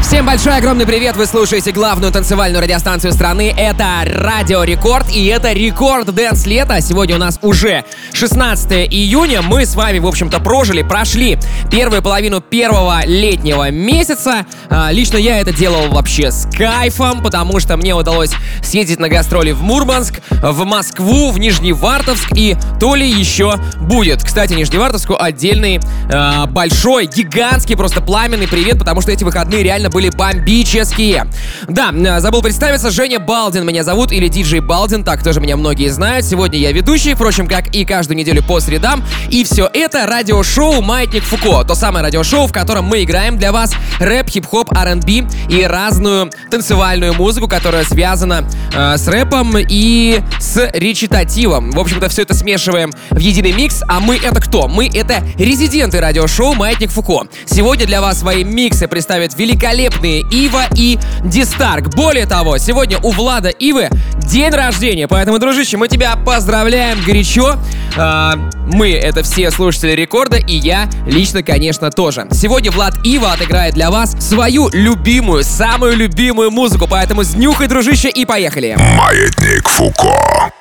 Всем большой огромный привет! Вы слушаете главную танцевальную радиостанцию страны. Это Радио Рекорд и это Рекорд Дэнс Лето. Сегодня у нас уже 16 июня. Мы с вами, в общем-то, прожили, прошли первую половину первого летнего месяца. А, лично я это делал вообще с кайфом, потому что мне удалось съездить на гастроли в Мурманск, в Москву, в Нижневартовск и то ли еще будет. Кстати, Нижневартовску отдельный э, большой, гигантский, просто пламенный привет, потому что эти выходные реально были бомбические. Да, забыл представиться, Женя Балдин меня зовут, или диджей Балдин, так тоже меня многие знают. Сегодня я ведущий, впрочем, как и каждую неделю по средам. И все это радиошоу «Маятник Фуко», то самое радиошоу, в котором мы играем для вас рэп, хип-хоп, R&B и разную танцевальную музыку, которая связана э, с рэпом и с речитативом. В общем-то, все это смешиваем в единый микс, а мы это кто? Мы это резиденты радиошоу «Маятник Фуко». Сегодня для вас свои миксы представят великолепные великолепные Ива и Дистарк. Более того, сегодня у Влада Ивы день рождения, поэтому, дружище, мы тебя поздравляем горячо. А, мы — это все слушатели рекорда, и я лично, конечно, тоже. Сегодня Влад Ива отыграет для вас свою любимую, самую любимую музыку, поэтому снюхай, дружище, и поехали. Маятник Фуко.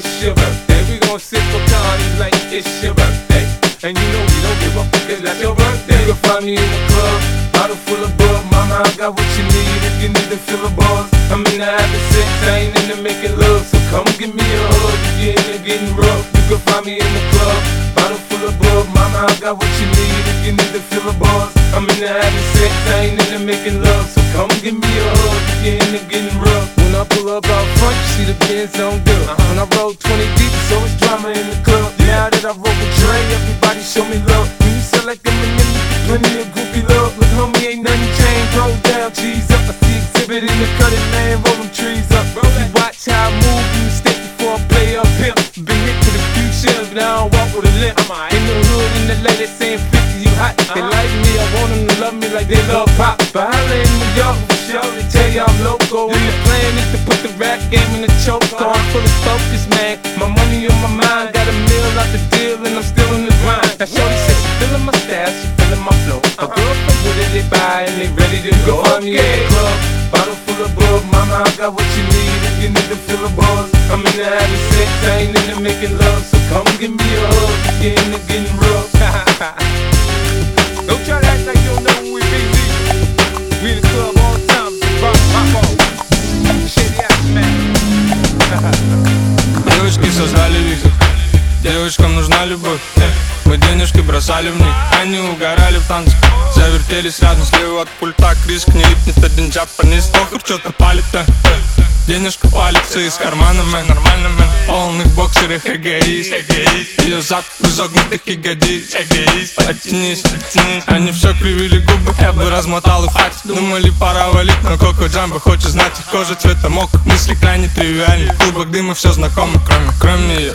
It's your birthday. We gon' sip a party like it's your birthday. And you know we don't give up because that's your birthday. You can find me in the club, bottle full of bug. Mama, I got what you need if you need to fill a buzz. I'm in the having sex, I ain't into making love. So come give me a hug if you're into getting rough. You can find me in the club, bottle full of bug. Mama, I got what you need if you need to fill a buzz. I'm in the having sex, I ain't into making love. So come give me a hug if you're into getting rough. When I pull up out front, you see the Benz on dub. Uh-huh. When I they love pop. But holla in New York, they tell you I'm local. And the plan is to put the rap game in the choke on. Fully focused, man. My money on my mind, got a meal out the deal, and I'm still in the grind. Now, Shorty says she feeling my style, she feeling my flow. A uh-huh. girl from Wooded, they buy, and they ready to go. I'm in the club, bottle full of bug. Mama, I got what you need if you need to feel a buzz. I'm in the having sex, I ain't into making love. So come give me a hug, you're getting rough. все знали их Девочкам нужна любовь. Мы денежки бросали в них Они угорали в танцах Завертелись рядом слева от пульта Криск не липнет один джапанис Похуй, что-то палит-то Денежка палится из кармана, мэн. Нормально, мэн. Полных боксерах эгоист. Ее зад в изогнутых ягодиц. Эгоист Оттянись, оттянись Они все кривили губы Я бы размотал их хватит Думали пора валить Но Коко Джамбо хочет знать их кожа цвета мок Мысли крайне тривиальны Клубок дыма все знакомо Кроме, кроме Ее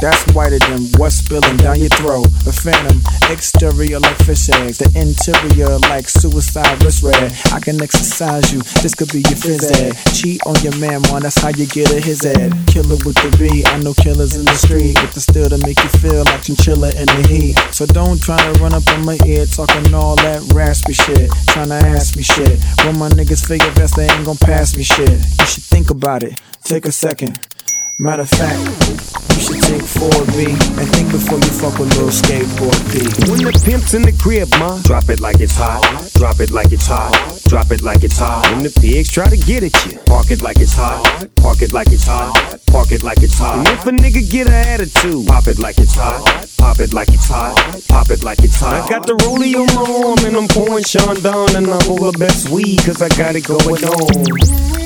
That's whiter than what's spilling down your throat. The phantom, exterior like fish eggs, the interior like suicide wrist red. I can exercise you, this could be your phys ed. Cheat on your man, man, that's how you get a his ed. Killer with the B, I know killers in the street with the still to make you feel like chinchilla in the heat. So don't try to run up on my ear talking all that raspy shit, trying to ask me shit. When my niggas figure best, they ain't gon' pass me shit. You should think about it, take a second. Matter of fact, you should take 4B and think before you fuck with little skateboard P. When the pimp's in the crib, ma, drop it like it's hot. Drop it like it's hot. Drop it like it's hot. When the pigs try to get at you, park it like it's hot. Park it like it's hot. Park it like it's hot. And if a nigga get an attitude, pop it like it's hot. Pop it like it's hot. Pop it like it's hot. I got the rollie on my arm and I'm pouring Chandon and I'm over best weed cause I got it going on.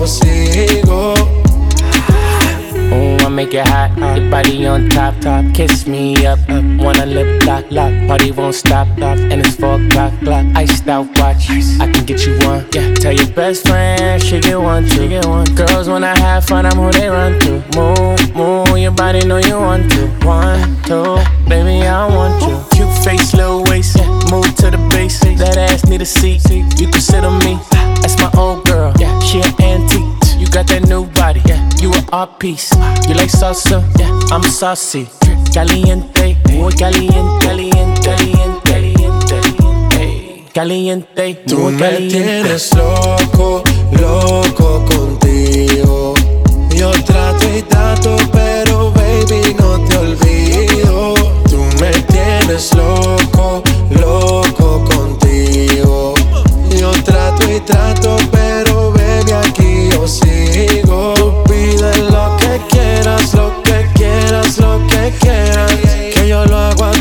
aquí yo sigo. Ooh, I make it hot. Your body on top, top. Kiss me up, up. Wanna lip lock, lock. Party won't stop, stop. And it's four o'clock, clock. Iced out watch. I can get you one. Yeah, tell your best friend she get one, she get one. Girls when I have fun, I'm who they run to. Move, move. Your body know you want to. One, two, baby I want you. Cute face, little waist. Yeah, move to the base. That ass need a seat. You can sit on me. That's my old art piece. You like salsa, yeah. I'm saucy. Caliente, muy caliente, caliente, caliente, caliente, caliente, Tú muy me tienes loco, loco contigo. Yo trato y trato, pero baby no te olvido. Tú me tienes loco, loco contigo. Yo trato y trato, pero baby aquí yo sigo. Quieras, lo que quieras, lo que quieras. Que yo lo hago a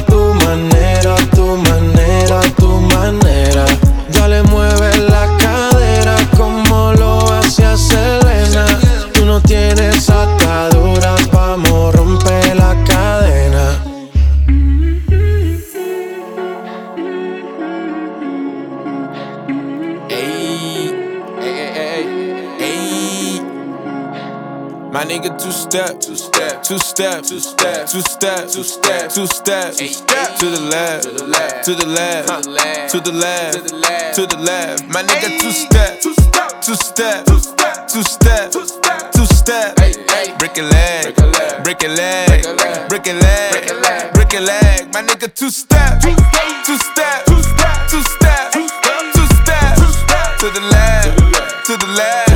nigga two step, two step, two step, two step, two step, two step, two step, to the left, to the left, to the left, to the left, to the left, to the left. My nigga two step, two step, two step, two step, two step, two step. Break a leg, break a leg, break a leg, break a leg. My nigga two step, two step, two step, two step, two step, to the left, to the left,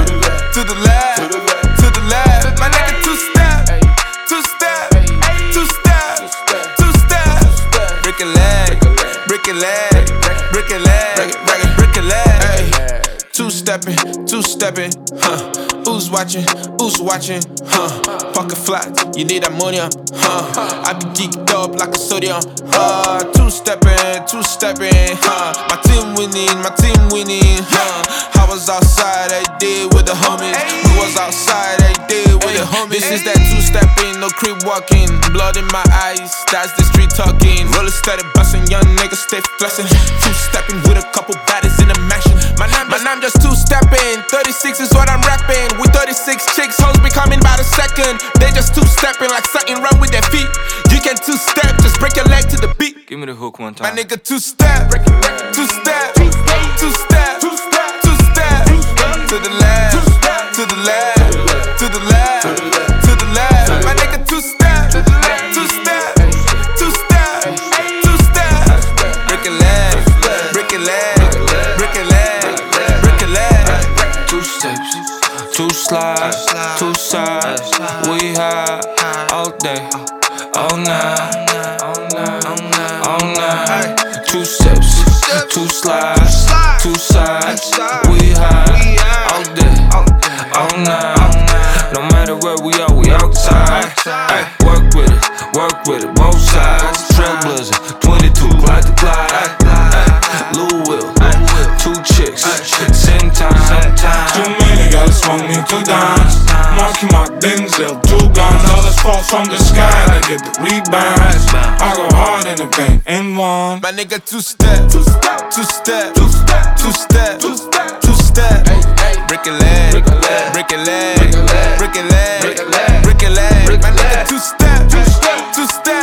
break a leg, break a leg, break a leg. Two stepping, two stepping, huh? Who's watching? Who's watching? Huh? Pocket flat. You need ammonia, huh? I be geeked up like a sodium, huh? Two stepping, two stepping, huh? My team winning, my team winning, huh? I was outside, I did with the homies. We was outside, I did with the homies. This is that two stepping, no creep walking. Blood in my eyes, that's the street talking. Roller steady busting, young niggas stay flexing. Two stepping with a couple baddies in the mansion. My name, my name just two stepping. 36 is what I'm rapping. With 36 chicks, hoes be coming by the second. They just two stepping like something wrong with their feet. You can two step, just break your leg to the beat. Give me the hook one time. My nigga two step, two step, two step, two step, two step, to the left, to the left, two dimes. Marky Mark Denzel, two guns. All this fall from the sky to get the rebounds. I go hard in the paint and one. My nigga two step, two step, two step, two step, two step, two step, two step. Break a leg, break a leg, break a leg, break a leg, break a leg. My nigga two step, two step, two step,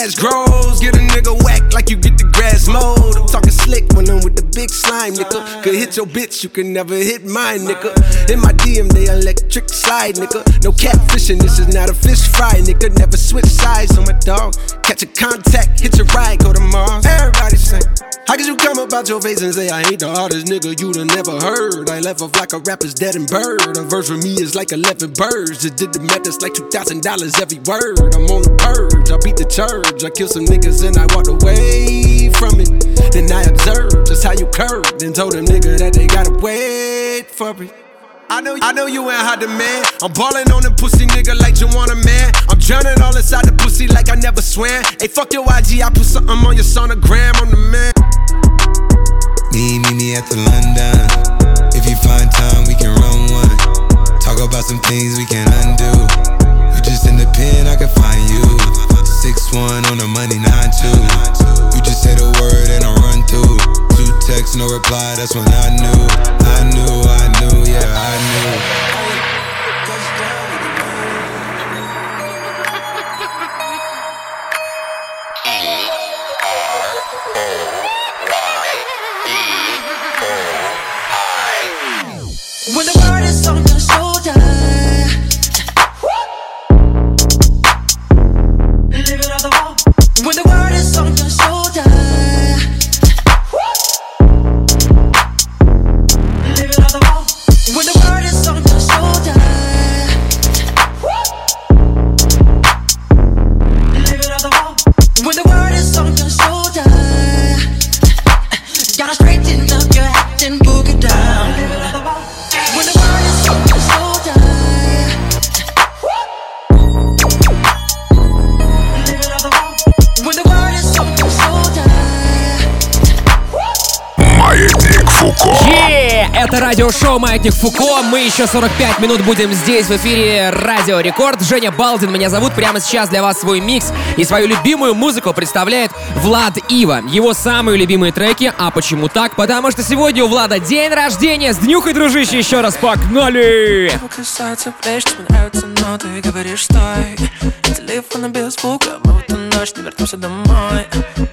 cash grows. Get a nigga whack like you get the grass mowed. I'm talking slick when I'm with the big slime, nigga. Could hit your bitch, you can never hit mine, nigga. In my DM, they electric slide, nigga. No catfishing, this is not a fish fry, nigga. Never switch sides on my dog. Catch a contact, hit your ride, go to Mars. Everybody sing. How could you come about your face and say I ain't the hardest nigga you'd have never heard? I left off like a rapper's dead and bird. A verse for me is like 11 birds. Just did the math, it's like $2,000 every word. I'm on the purge, I beat the church. I killed some niggas and I walked away from it. Then I observed just how you curved and told a nigga that they gotta wait for it. I know, I know you ain't hot man. I'm ballin' on the pussy nigga like you want a man. I'm drowning all inside the pussy like I never swam. Hey, fuck your IG, I put something on your sonogram. I'm the man. Me, me, me at the London. If you find time, we can run one. Talk about some things we can undo. You just in the pen, I can find you. Six one on the money, nine two. You just say the word and I run through. Two texts, no reply. That's when I knew, I knew, I knew, yeah, I knew. «Маятник Фуко». Мы еще 45 минут будем здесь, в эфире Радио Рекорд. Женя Балдин меня зовут. Прямо сейчас для вас свой микс и свою любимую музыку представляет Влад Ива. Его самые любимые треки. А почему так? Потому что сегодня у Влада день рождения. С днюхой, дружище, еще раз погнали! Касается без звука, мы в эту ночь не вернемся домой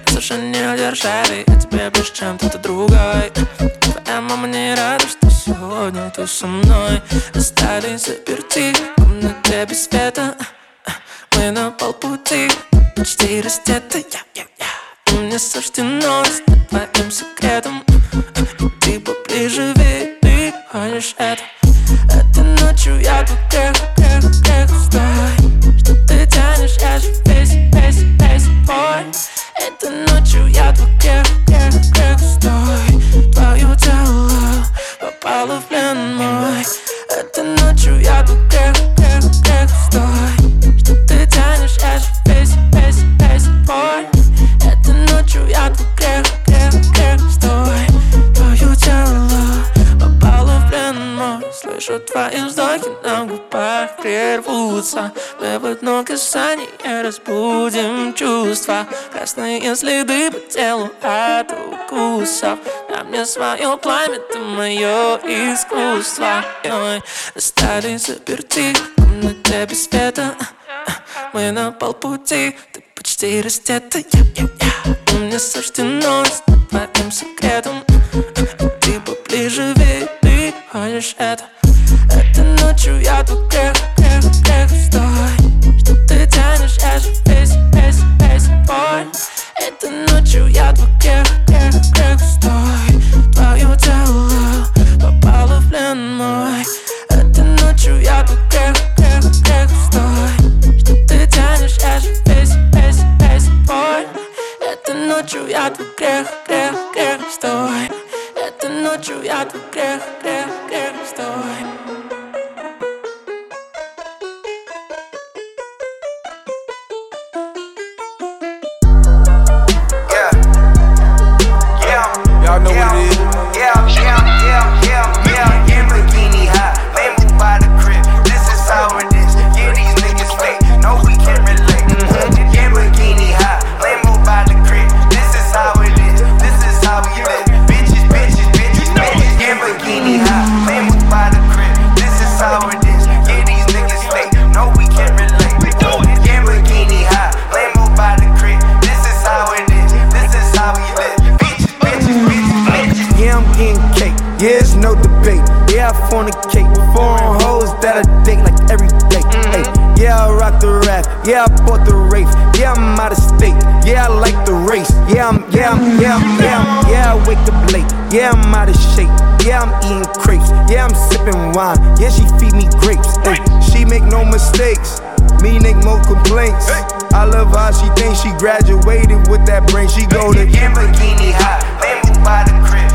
Совершенно не удержали, я тебе ближе, чем кто-то другой Твоя мама не рада, что сегодня ты со мной. Остались заперти в комнате без света. Мы на полпути, почти раздеты. И мне суждено стать твоим секретом. Ты поближе, ведь ты хочешь это. Этой ночью я тут грех, грех, грех Стой, что ты тянешь, я же весь, весь, весь твой. Этой ночью я тут грех, грех, грех Стой, Одно касание разбудим чувства. Красные следы по телу от укусов. На мне свое пламя, ты мое искусство. Мы остались заперти в комнате без света. Мы на полпути, ты почти раздета мне суждено стать твоим секретом. Ты поближе, ведь ты хочешь это. Этой ночью я тут грех, грех, грех Стой, ты тянешь, я же весь, весь, весь твой Этой ночью я тут грех, грех, грех Стой, твое тело попало в плен мой. Этой ночью я тут грех, грех, грех Стой, что ты тянешь, я же весь, весь, весь твой Этой ночью я тут грех, грех, грех Стой, этой ночью я тут грех, грех, грех Стой Y'all know what it is. Yeah, yeah, yeah, yeah, fornicate. Foreign hoes that I date like every day. Hey, yeah, I rock the raft. Yeah, I bought the Wraith. Yeah, I'm out of state. Yeah, I like the race. Yeah, I'm, yeah, I'm, yeah, I'm, yeah, I'm, yeah, I wake up late. Yeah, I'm out of shape. Yeah, I'm eating crepes. Yeah, I'm sipping wine. Yeah, she feed me grapes. Hey, she make no mistakes. Me make no complaints. I love how she thinks she graduated with that brain. She go to Yamborghini high, Lambo by the crib.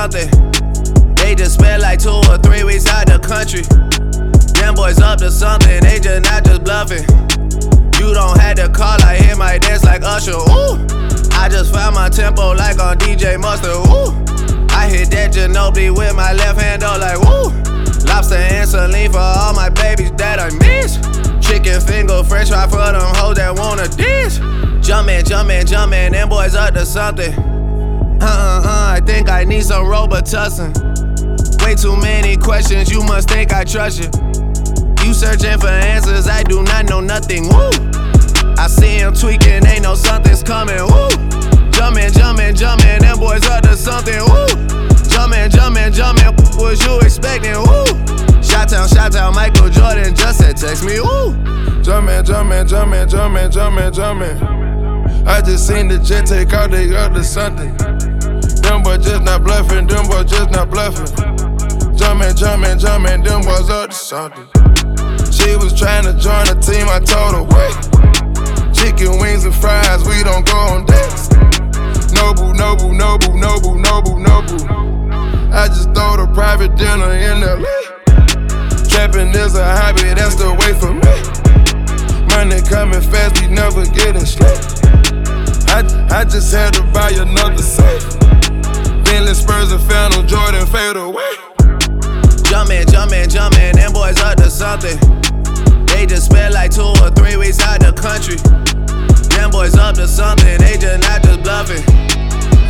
Something. They just spent like two or three weeks out the country. Them boys up to something, they just not just bluffing. You don't have to call, I hear my dance like Usher. Ooh, I just found my tempo like on DJ Mustard. Ooh, I hit that Ginobili with my left hand, though, like woo. Lobster and saline for all my babies that I miss. Chicken finger, french fry for them hoes that wanna dish. Jumpman, Jumpman, Jumpman, them boys up to something. Uh uh think I need some Robitussin. Way too many questions, you must think I trust you. You searching for answers, I do not know nothing. Woo! I see him tweaking, ain't no something's coming. Woo! Jumpman, Jumpman, Jumpman, them boys up to something. Woo! Jumpman, Jumpman, Jumpman, what you expecting? Woo! Shot town, shot town, Michael Jordan just said text me. Woo! Jumpman, Jumpman, Jumpman, Jumpman, Jumpman, Jumpman. I just seen the jet take out they other something. Boys just not bluffing, them boys just not bluffing. Jumpman, Jumpman, Jumpman, them boys up to something. She was trying to join the team, I told her wait. Chicken wings and fries, we don't go on dates. Noble, noble, noble, noble, noble, noble. I just throw the private dinner in LA. Trapping is a hobby, that's the way for me. Money coming fast, we never getting straight. I, I just had to buy another safe. Bentley Spurs and Phantom Jordan fade away. Jumpman, Jumpman, Jumpman, them boys up to something. They just spent like two or three weeks out the country. Them boys up to something, they just not just bluffing.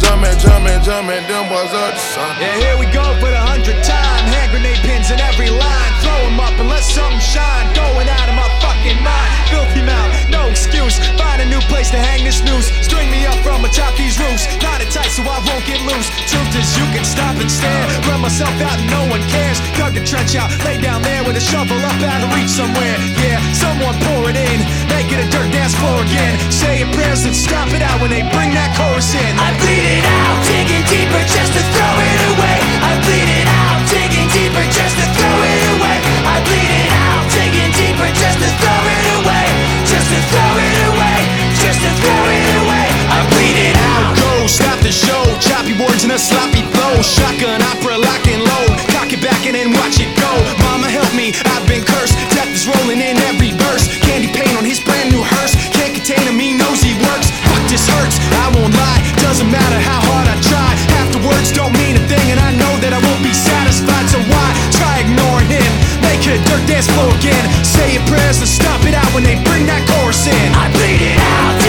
Jumpman, Jumpman, Jumpman, them boys up to something. Yeah, here we go for the hundredth time. Hand grenade pins in every line. Throw 'em up and let something shine. Going out of my fucking mind. Filthy mouth, no excuse. Find a new place to hang this noose. String me up from atop these roofs. Knot it tight so I won't get loose. Truth is, you can stop and stare. Run myself out and no one cares. Dug a trench out, lay down there with a shovel up out of reach somewhere. Yeah, someone pour it in. Make it a dirt dance floor again. Say your prayers and stop it out when they bring that chorus in. I bleed it out, digging deeper just to throw it away. I bleed it out, digging deeper just to throw it away. I bleed it out, digging deeper just to throw it away. Just to throw it away. Just to throw it away. I bleed it out. Go, stop the show. Choppy a sloppy. Shotgun opera, lock and load. Cock it back and then watch it go. Mama help me, I've been cursed. Death is rolling in every verse. Candy paint on his brand new hearse. Can't contain him, he knows he works. Fuck this hurts, I won't lie. Doesn't matter how hard I try. Half the words don't mean a thing, and I know that I won't be satisfied. So why try ignoring him? Make a dirt dance floor again. Say your prayers and stop it out when they bring that chorus in. I bleed it out,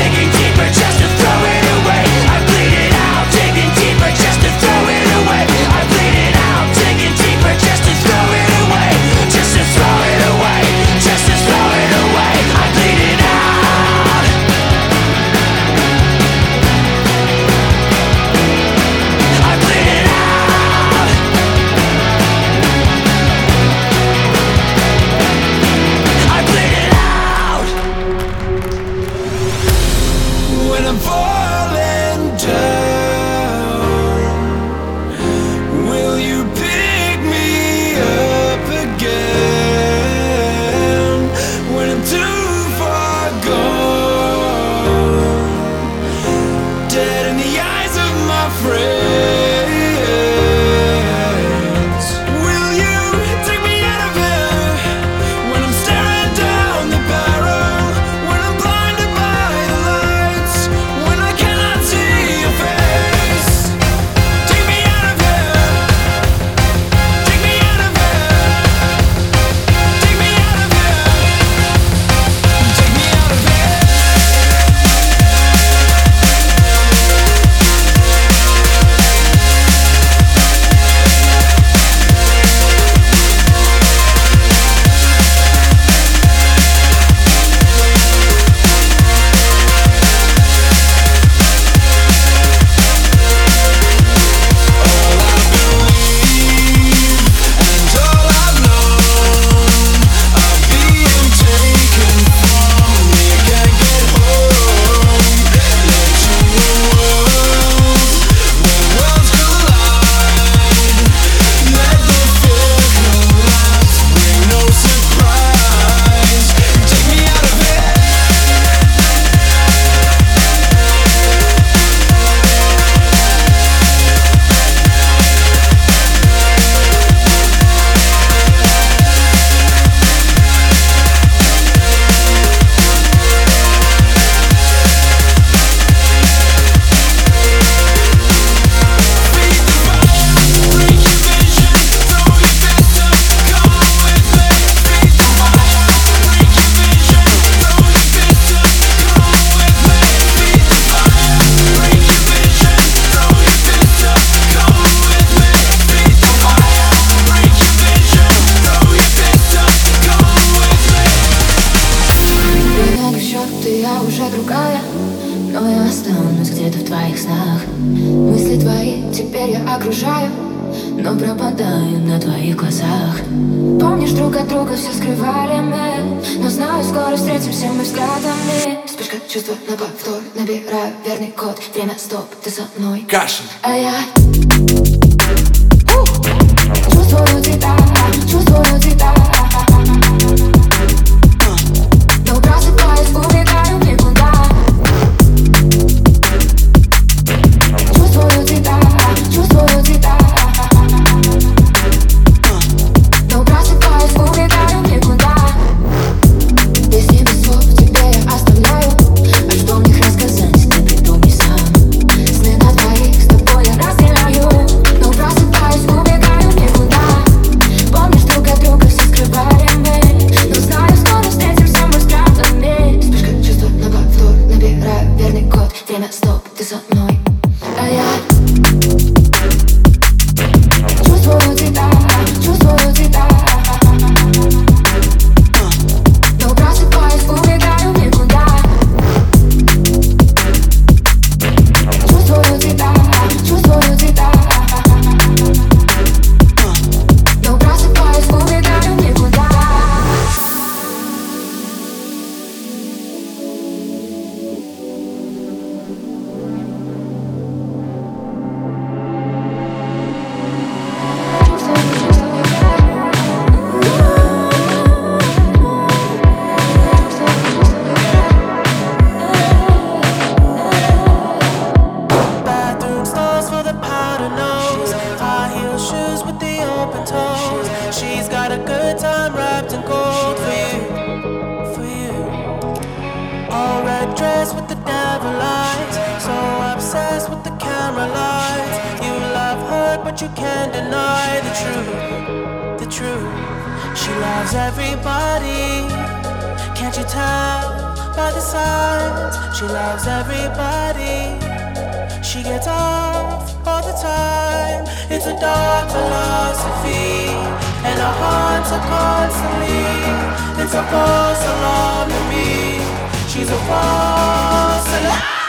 пропадаю на твоих глазах. Помнишь, друг от друга все скрывали мы Но знаю, скоро встретимся мы взглядами. Вспышка чувства на повтор Набираю верный код. Время стоп, ты со мной. Кашин А я? Чувствую тебя, чувствую тебя everybody. Can't you tell by the signs? She loves everybody. She gets off all the time. It's a dark philosophy, and our hearts are constantly. It's a false alarm to me. She's a false alarm.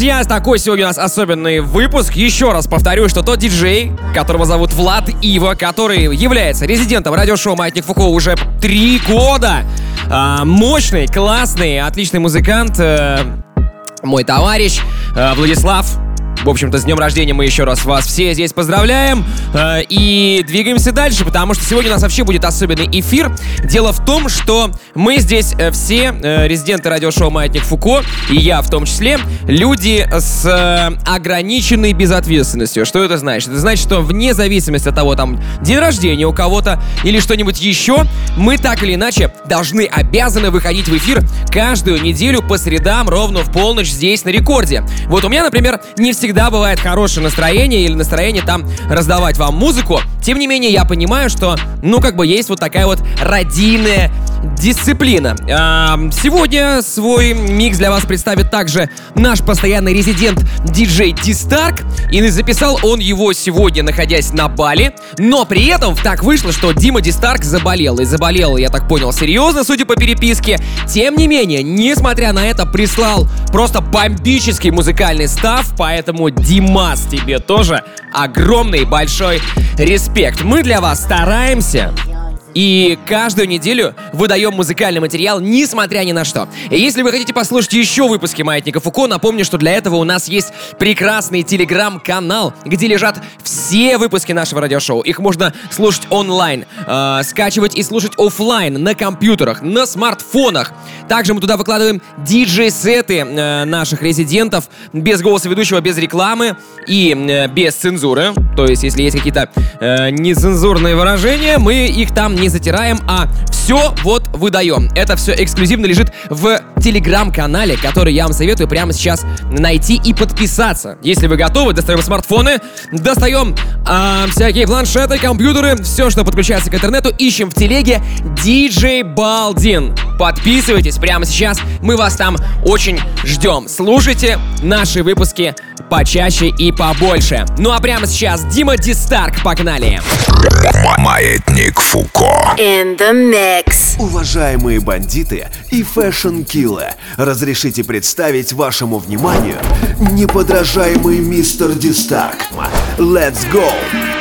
Друзья, такой сегодня у нас особенный выпуск. Еще раз повторю, что тот диджей, которого зовут Влад Ива, который является резидентом радиошоу «Маятник Фуко» уже три года. А, мощный, классный, отличный музыкант. э, мой товарищ э, Владислав в общем-то, с днем рождения мы еще раз вас все здесь поздравляем. Э, И двигаемся дальше, потому что сегодня у нас вообще будет особенный эфир. Дело в том, что мы здесь э, все, э, резиденты радиошоу «Маятник Фуко», и я в том числе, люди с э, ограниченной безответственностью. Что это значит? Это значит, что вне зависимости от того, там, день рождения у кого-то или что-нибудь еще, мы так или иначе должны, обязаны выходить в эфир каждую неделю по средам ровно в полночь здесь на рекорде. Вот у меня, например, не всегда бывает хорошее настроение или настроение там раздавать вам музыку. Тем не менее, я понимаю, что, ну, как бы есть вот такая вот родийная дисциплина. Сегодня свой микс для вас представит также наш постоянный резидент диджей Дистарк. И записал он его сегодня, находясь на Бали. Но при этом так вышло, что Дима Дистарк заболел. И заболел, я так понял, серьезно, судя по переписке. Тем не менее, несмотря на это, прислал просто бомбический музыкальный став. Поэтому, Димас, тебе тоже огромный большой респект. Мы для вас стараемся. И каждую неделю выдаем музыкальный материал, несмотря ни на что. И если вы хотите послушать еще выпуски Маятника Фуко, напомню, что для этого у нас есть прекрасный телеграм-канал, где лежат все выпуски нашего радиошоу. Их можно слушать онлайн, э, скачивать и слушать оффлайн на компьютерах, на смартфонах. Также мы туда выкладываем диджей-сеты э, наших резидентов без голоса ведущего, без рекламы и э, без цензуры. То есть, если есть какие-то э, нецензурные выражения, мы их там не затираем, а все вот выдаем. Это все эксклюзивно лежит в телеграм-канале, который я вам советую прямо сейчас найти и подписаться. Если вы готовы, достаем смартфоны, достаем а, всякие планшеты, компьютеры, все, что подключается к интернету, ищем в телеге DJ Балдин. Подписывайтесь прямо сейчас, мы вас там очень ждем. Слушайте наши выпуски почаще и побольше. Ну а прямо сейчас Дима Дистарк, погнали! Маятник Фуко. In the mix. Уважаемые бандиты и фэшн-киллы, разрешите представить вашему вниманию неподражаемый мистер Дистарк. Let's go! Have you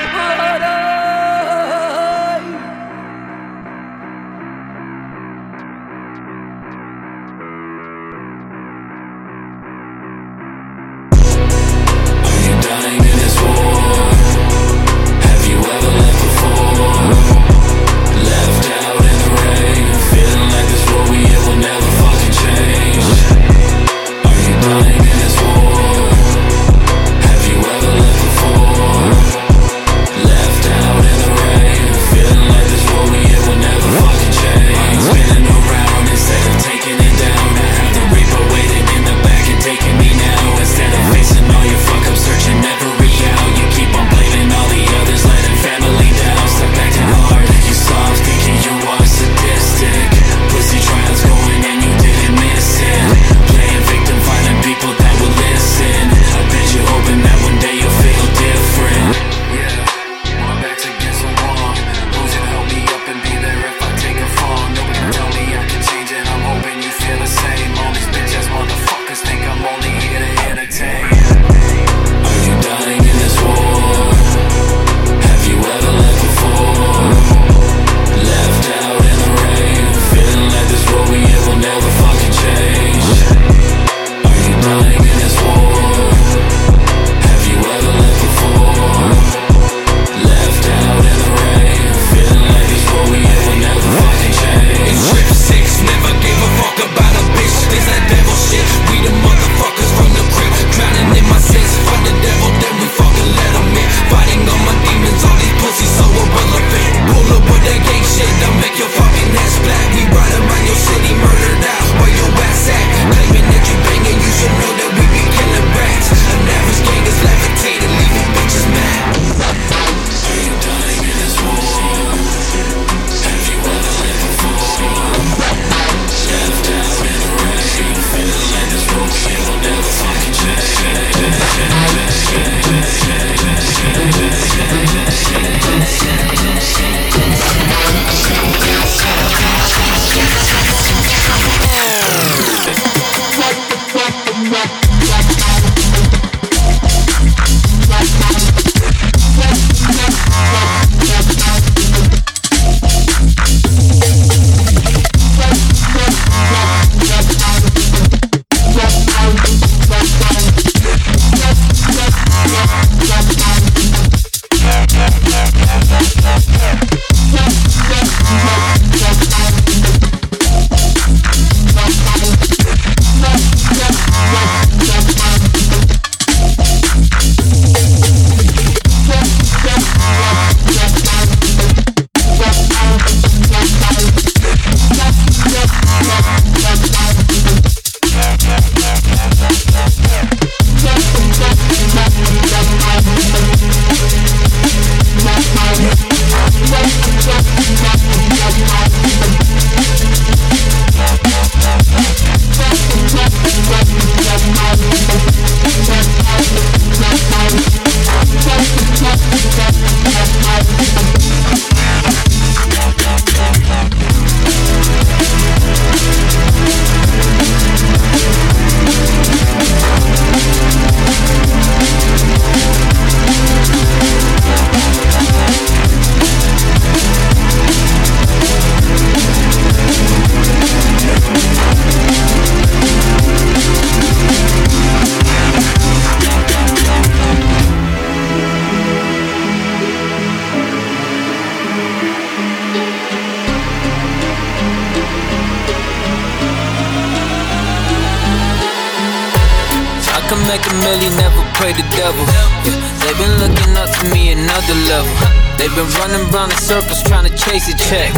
been running round in circles trying to chase a check.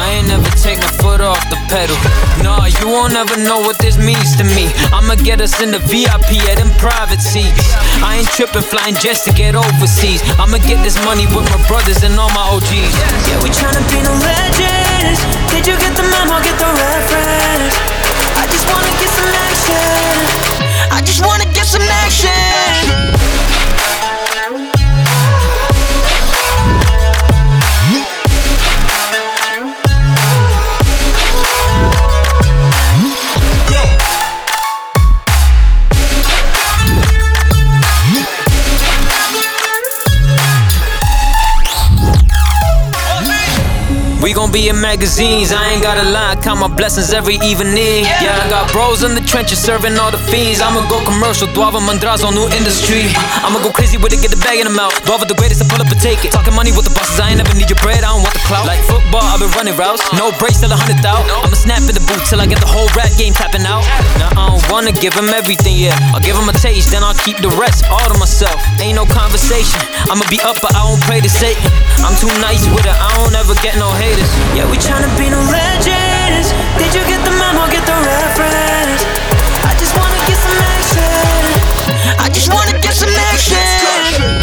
I ain't never take my foot off the pedal. Nah, you won't ever know what this means to me. I'ma get us in the VIP at them private seats. I ain't tripping, flying jets to get overseas. I'ma get this money with my brothers and all my OGs. Yeah, we tryna be no legends. Did you get the memo? Get the reference? I just wanna get some action. I just wanna get some action. We gon' be in magazines, I ain't gotta lie, count my blessings every evening. Yeah, I got bros in the trenches serving all the fiends. I'ma go commercial, Duava Mandrazo, new industry. I'ma go crazy with it, get the bag in the mouth. Duava the greatest, I pull up and take it. Talking money with the bosses, I ain't never need your bread, I don't want the clout. Like football, I've been running routes. No breaks till a hundred out. I'ma snap in the boot till I get the whole rap game tapping out. Now I don't wanna give him everything, yeah. I'll give him a taste, then I'll keep the rest all to myself. Ain't no conversation. I'ma be up, but I don't pray to Satan. I'm too nice with it, I don't ever get no haters. Yeah, we tryna be no legends. Did you get the memo? Get the reference? I just wanna get some action. I just wanna get some action.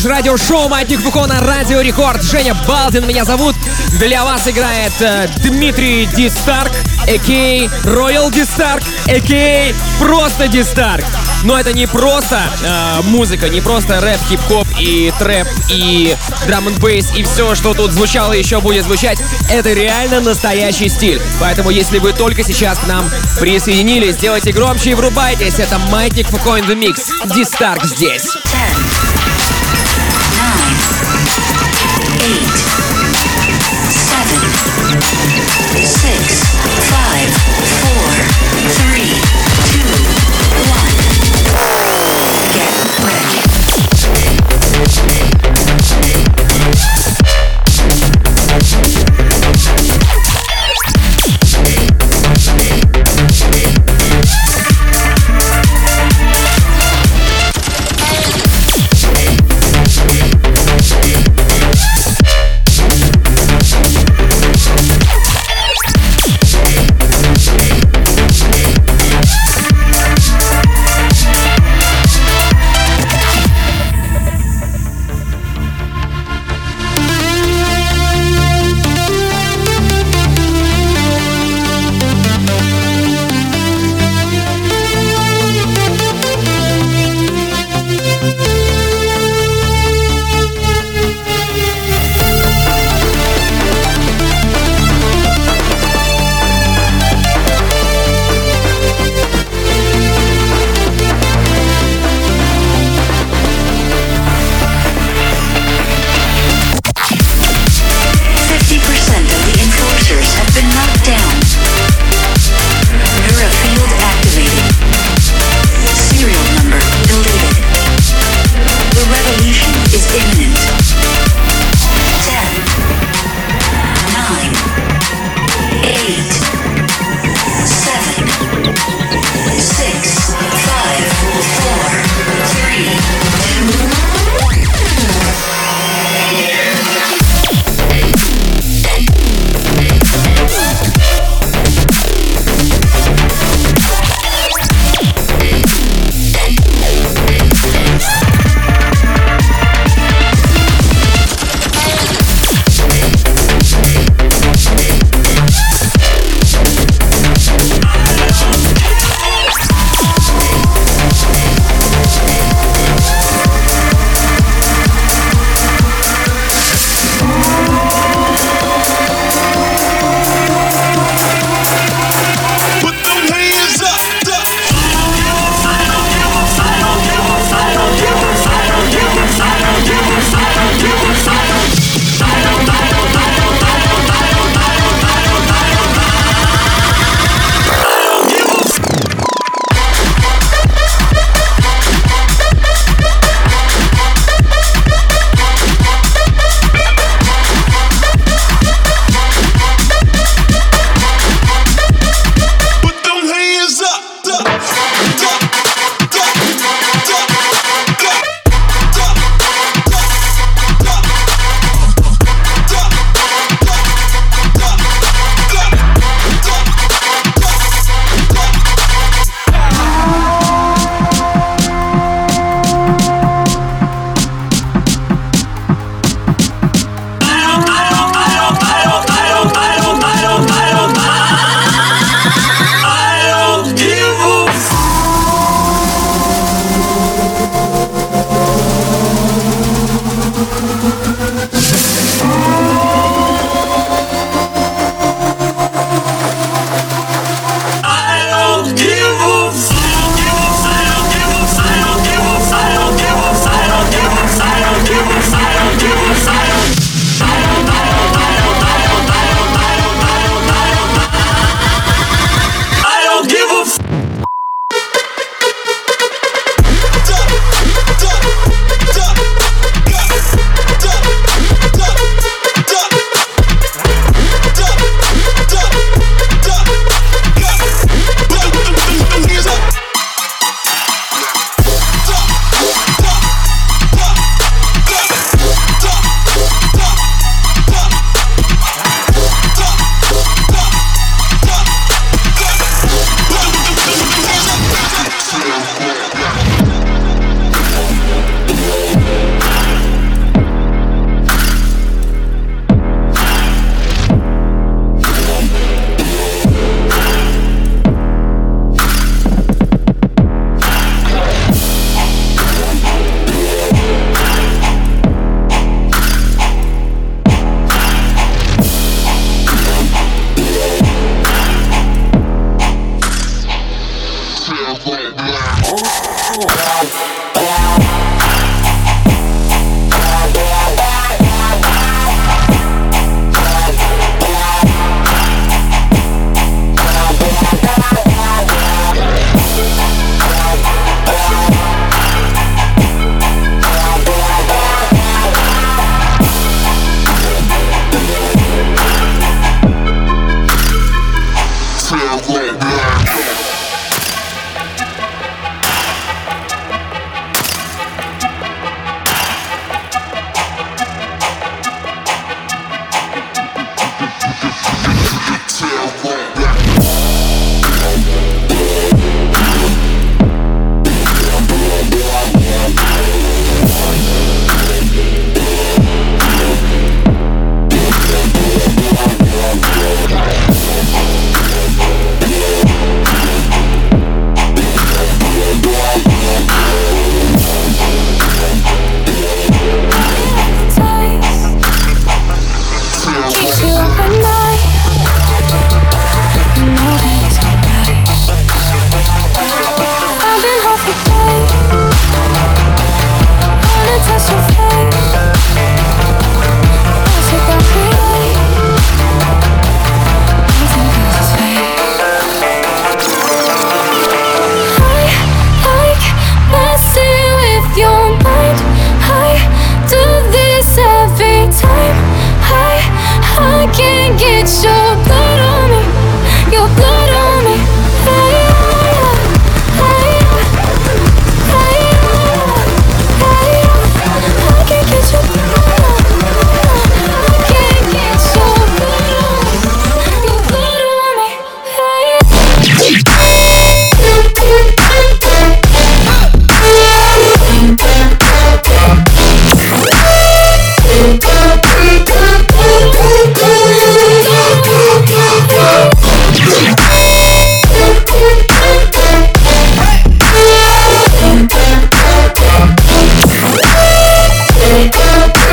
Слушаешь радиошоу Маятник Фуко на Радио Рекорд. Женя Балдин меня зовут. Для вас играет э, Дмитрий Дистарк, а.к.а. Роял Дистарк, а.к.а. просто Дистарк. Но это не просто э, музыка, не просто рэп, хип-хоп и трэп, и драм н бейс, и все, что тут звучало еще будет звучать. Это реально настоящий стиль. Поэтому, если вы только сейчас к нам присоединились, сделайте громче и врубайтесь. Это Маятник Фуко in the Mix. Дистарк здесь. Six,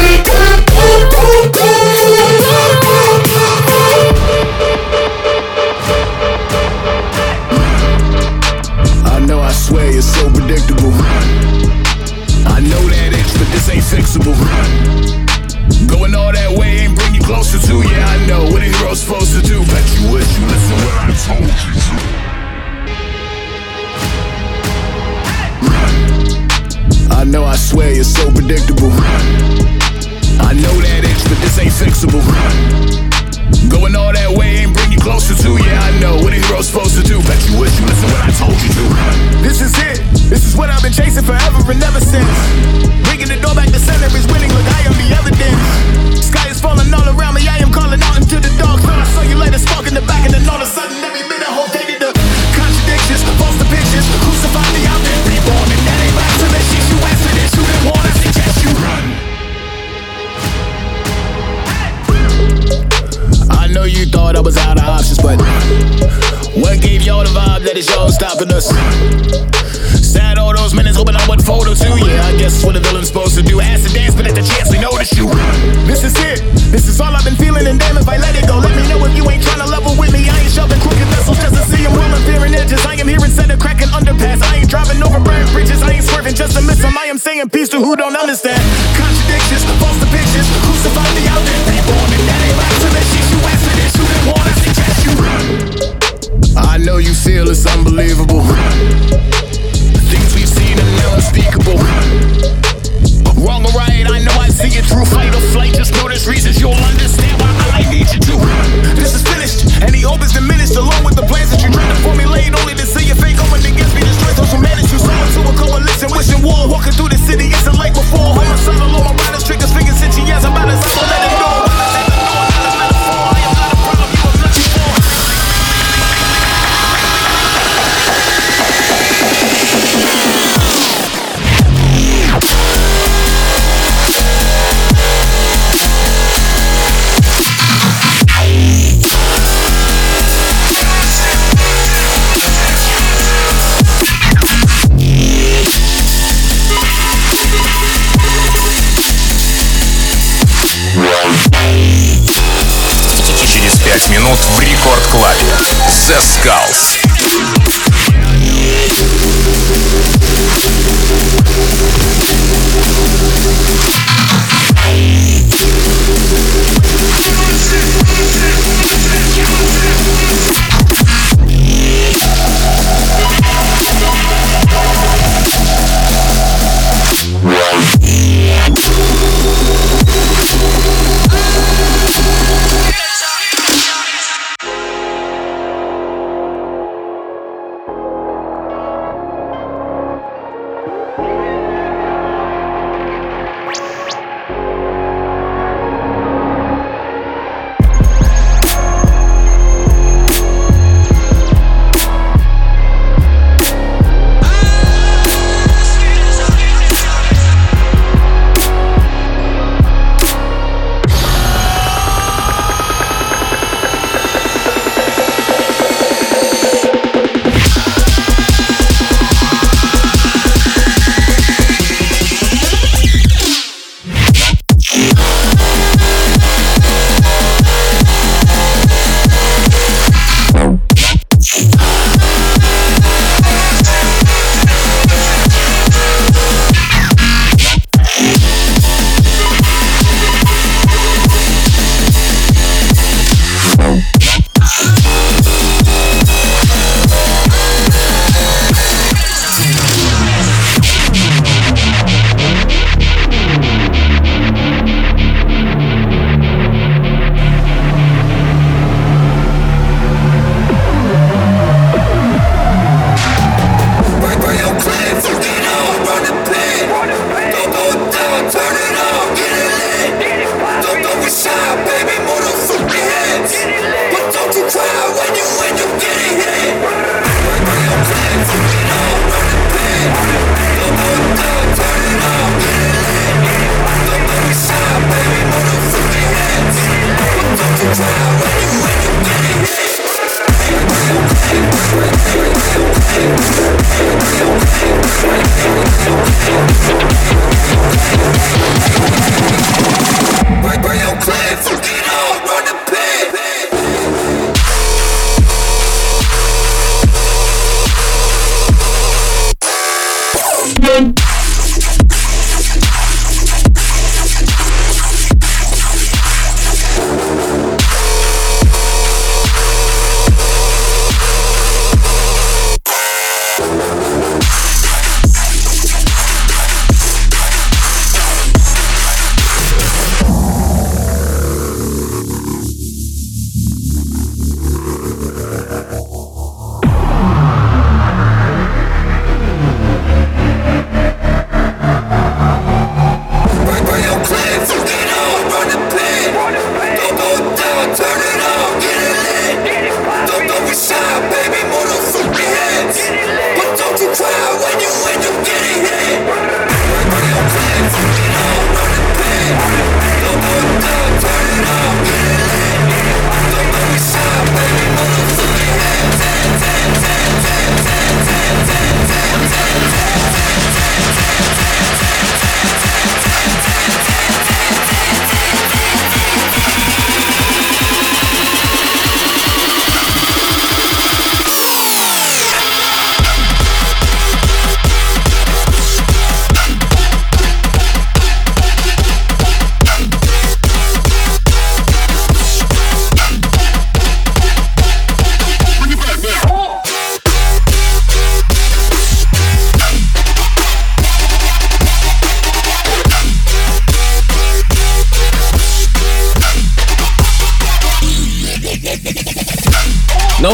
Ooh, ooh, ooh, ooh.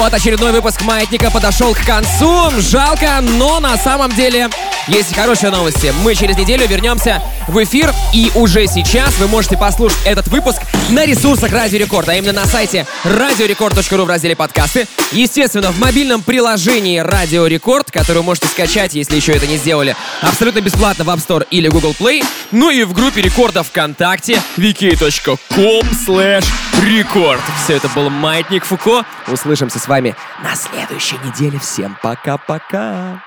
Вот, очередной выпуск «Маятника» подошел к концу. Жалко, но на самом деле есть хорошие новости. Мы через неделю вернемся в эфир, и уже сейчас вы можете послушать этот выпуск на ресурсах Радио Рекорд, а именно на сайте radiorecord.ru в разделе подкасты. Естественно, в мобильном приложении Радио Рекорд, которое вы можете скачать, если еще это не сделали, абсолютно бесплатно в App Store или Google Play. Ну и в группе рекорда ВКонтакте vk.com slash рекорд. Все это был Маятник Фуко. Услышимся с вами на следующей неделе. Всем пока-пока.